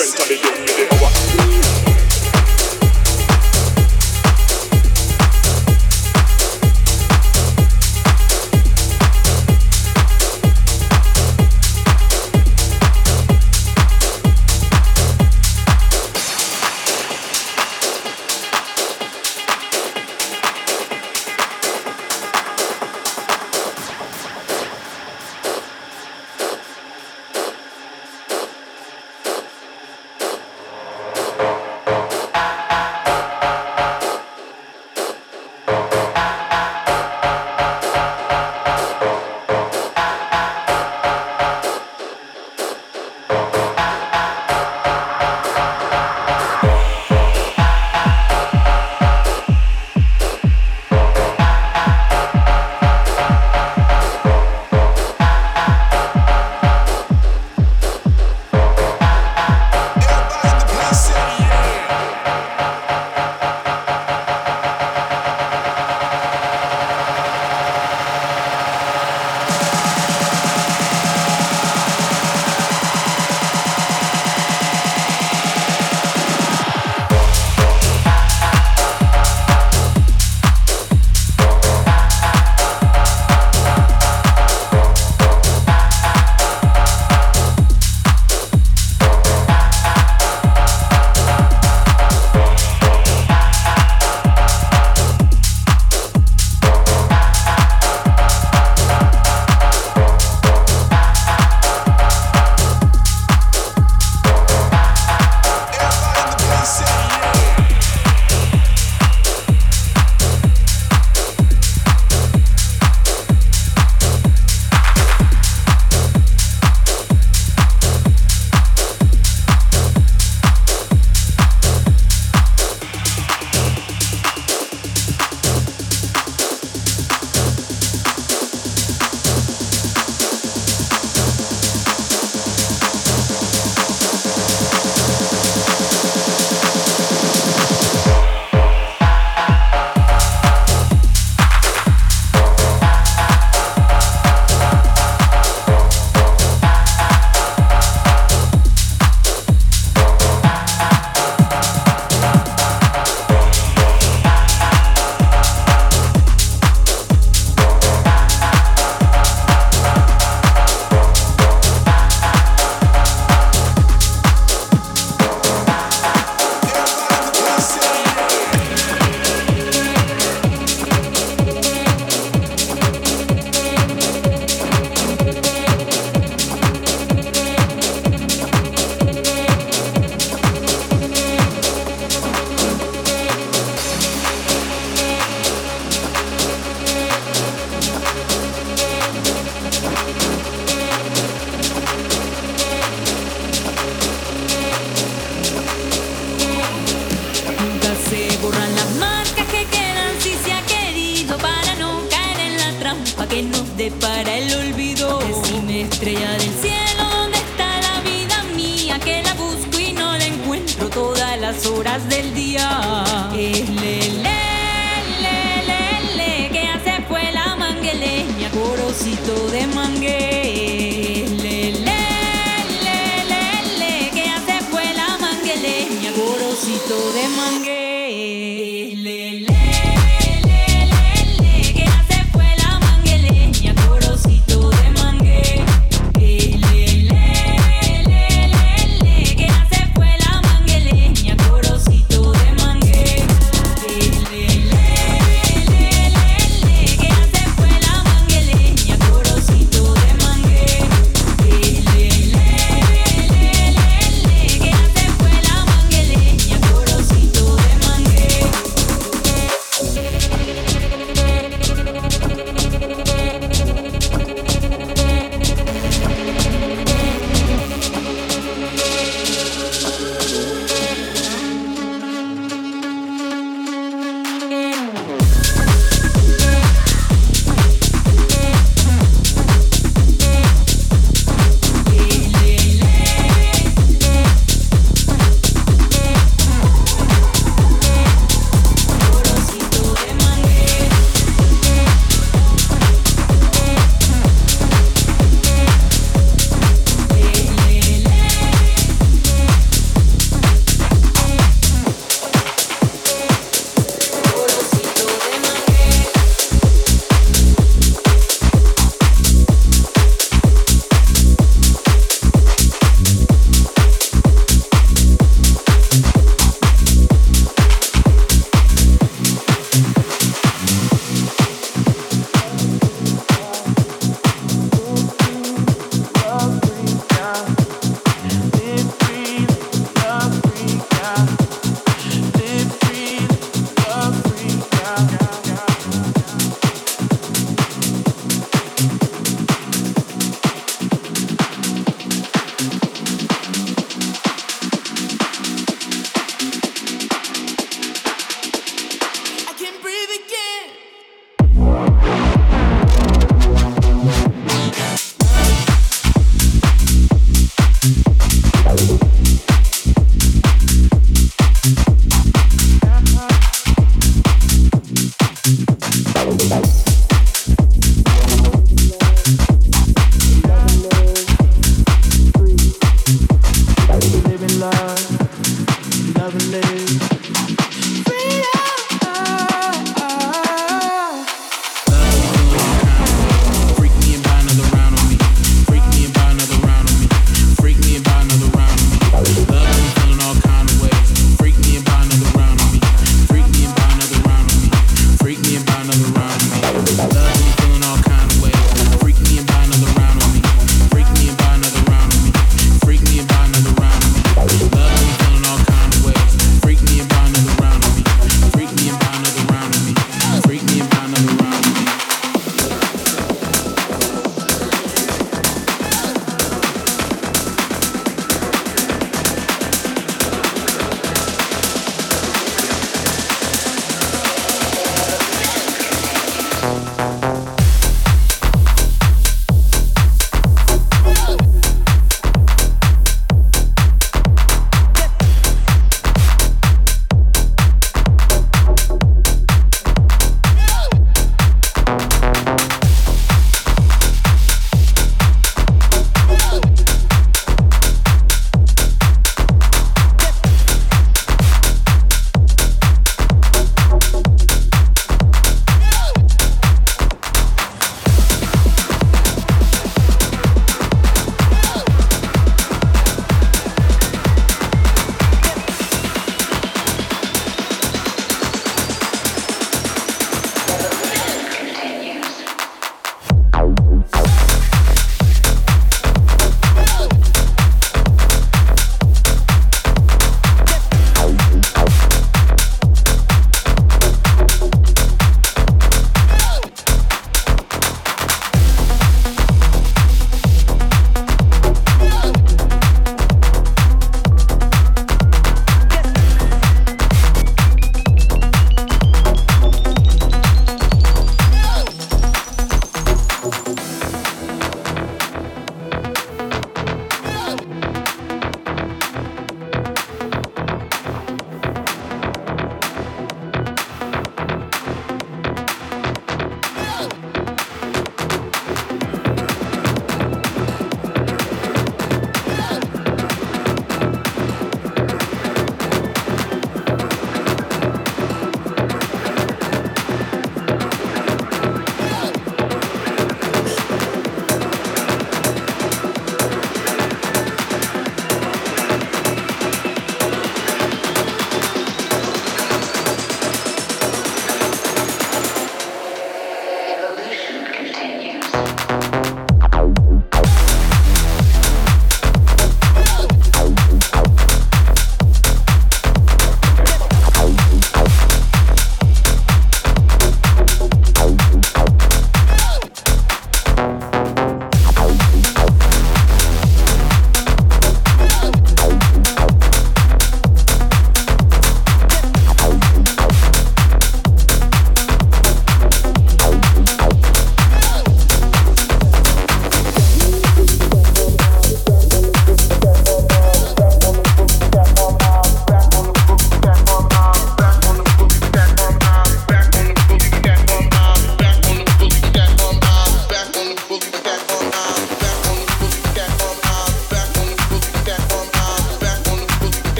strength and the young me the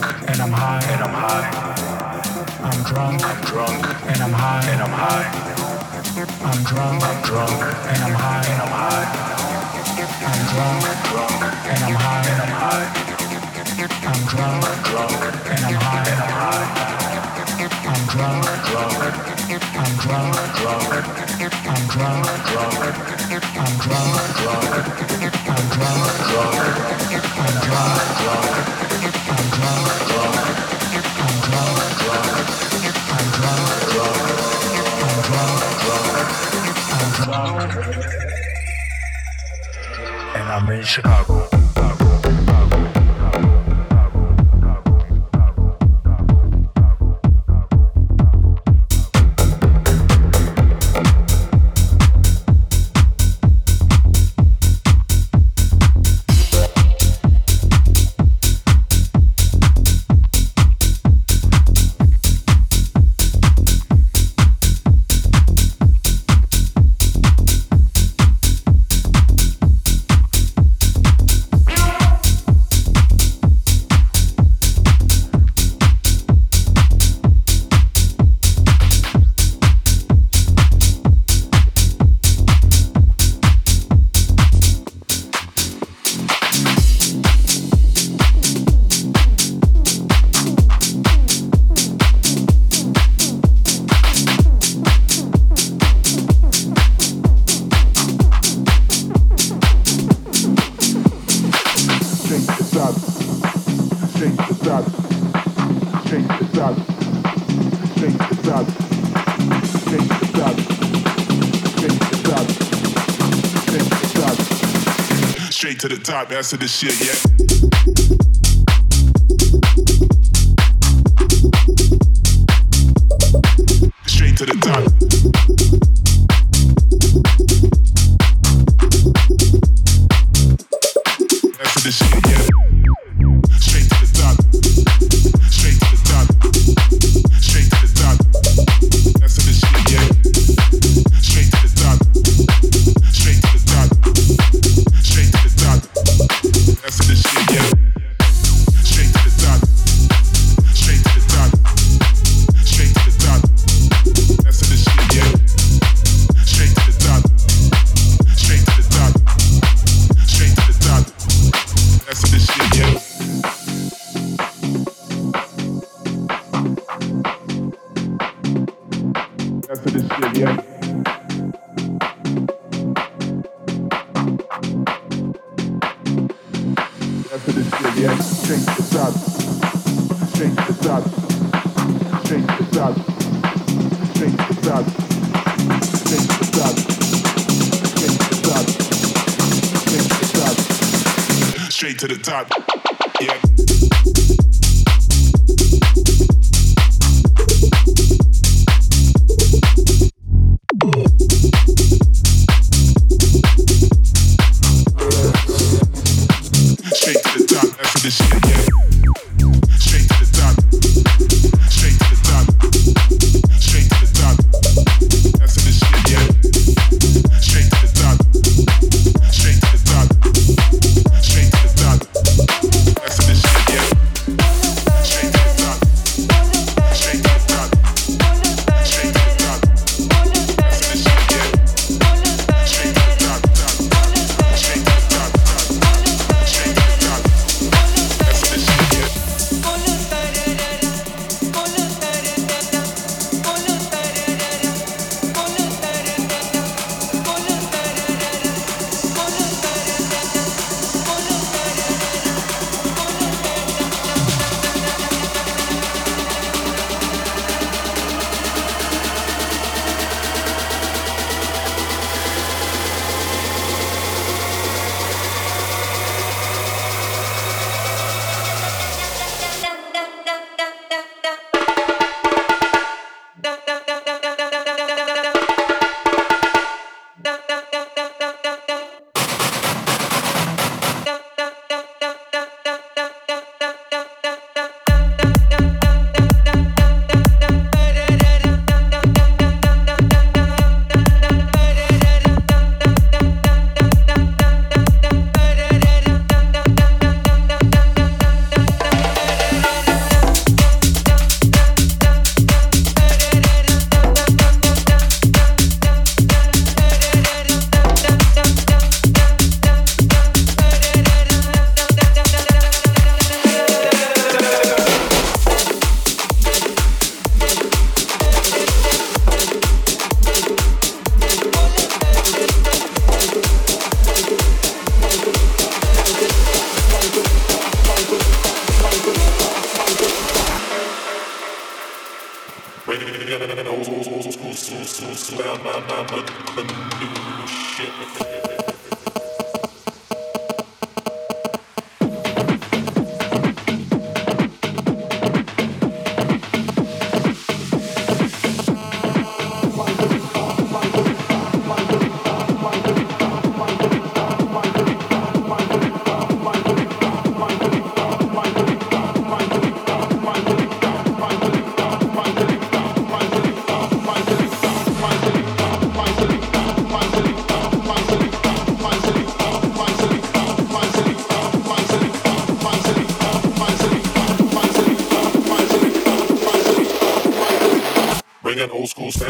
drunk and I'm high and I'm high. I'm drunk, I'm drunk and I'm high and I'm high. I'm drunk, I'm drunk and I'm high and I'm high. I'm drunk, drunk and I'm high and I'm high. I'm drunk, drunk and I'm high and I'm high. I'm drunk, drunk. I'm drunk, drunk. I'm drunk, drunk. I'm drunk, drunk. I'm drunk, drunk. I'm drunk, drunk in Chicago. straight to the top. That's the shit, yeah.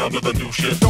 Under the new shit.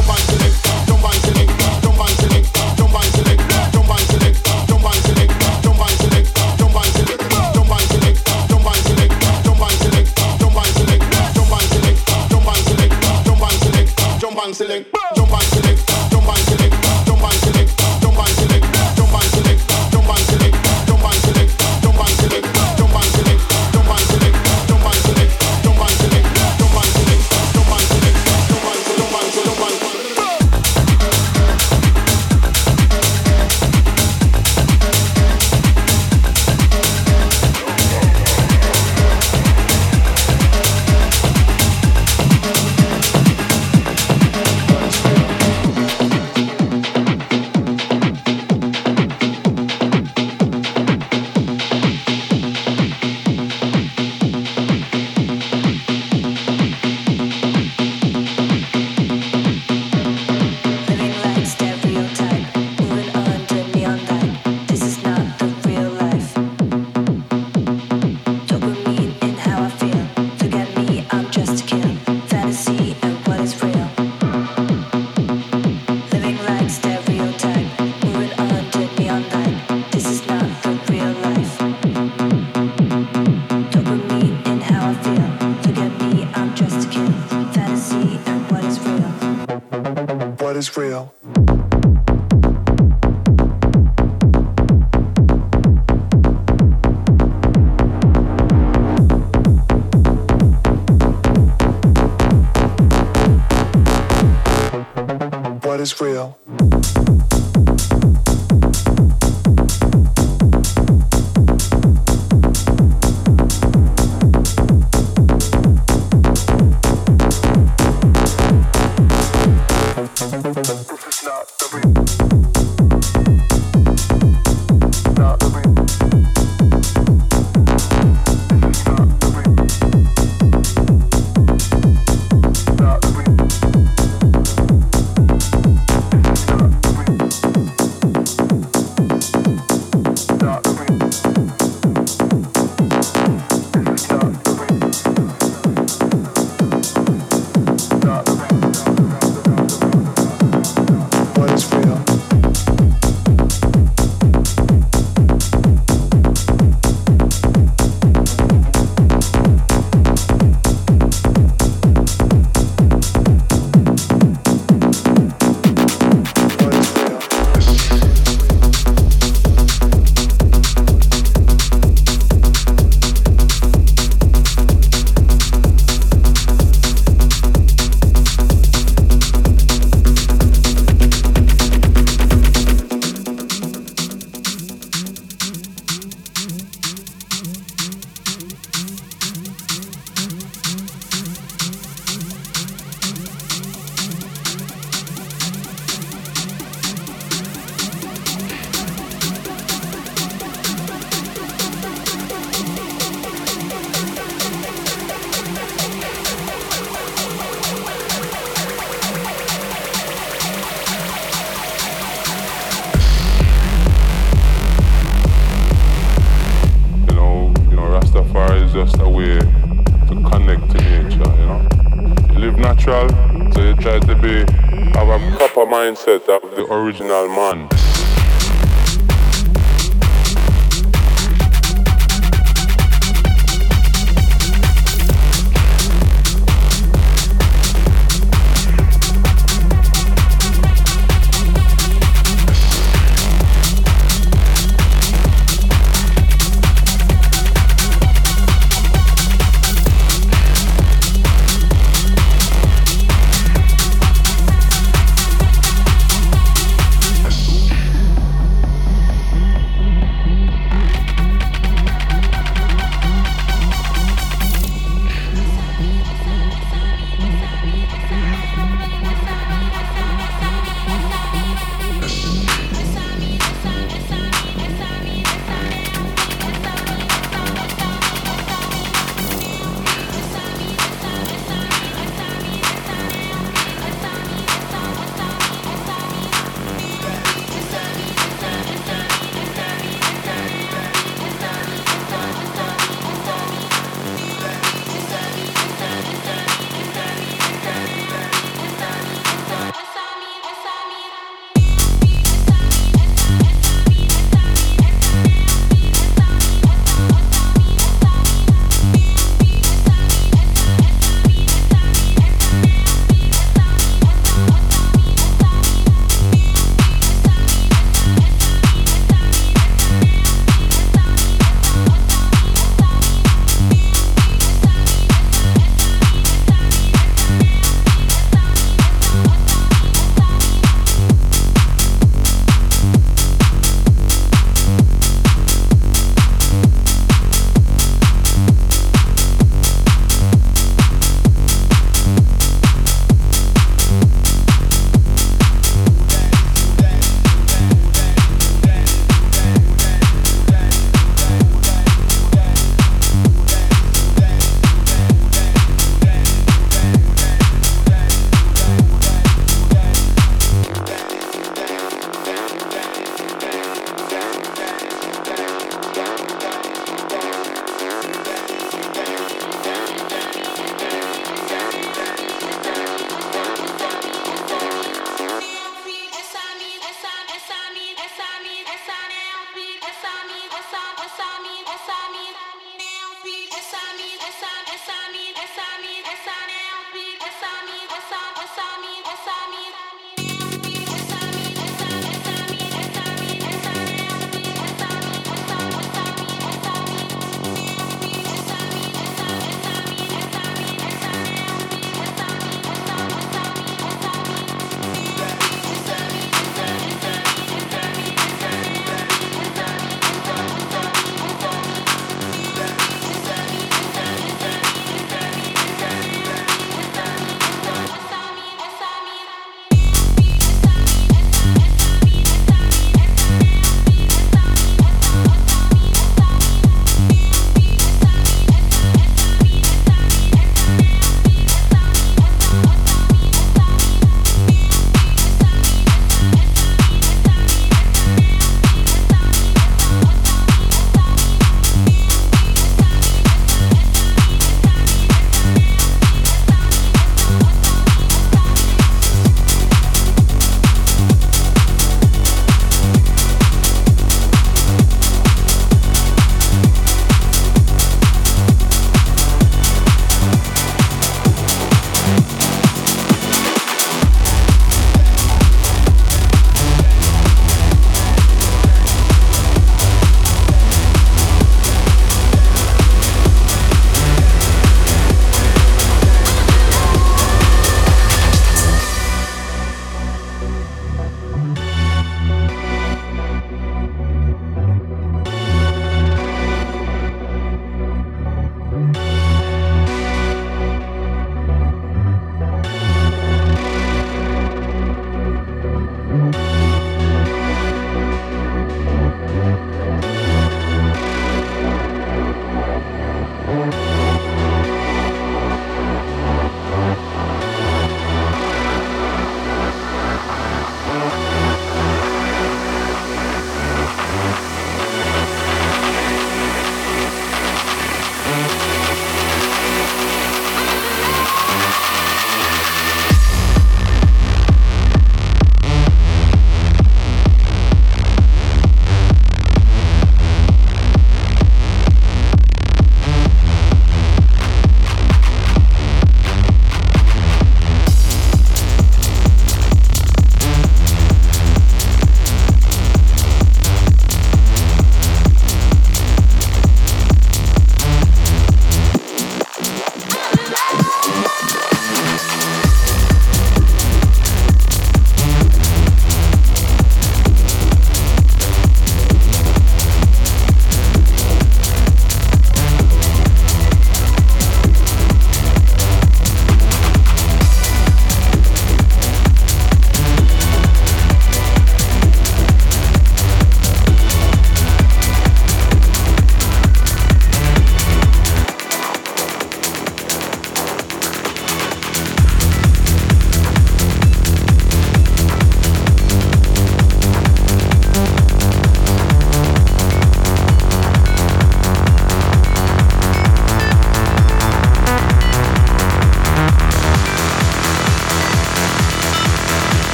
Mindset of the original man.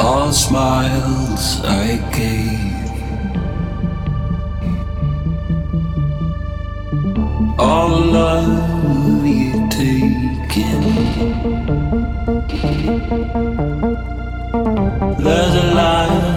All smiles I gave, all love you taken. There's a line.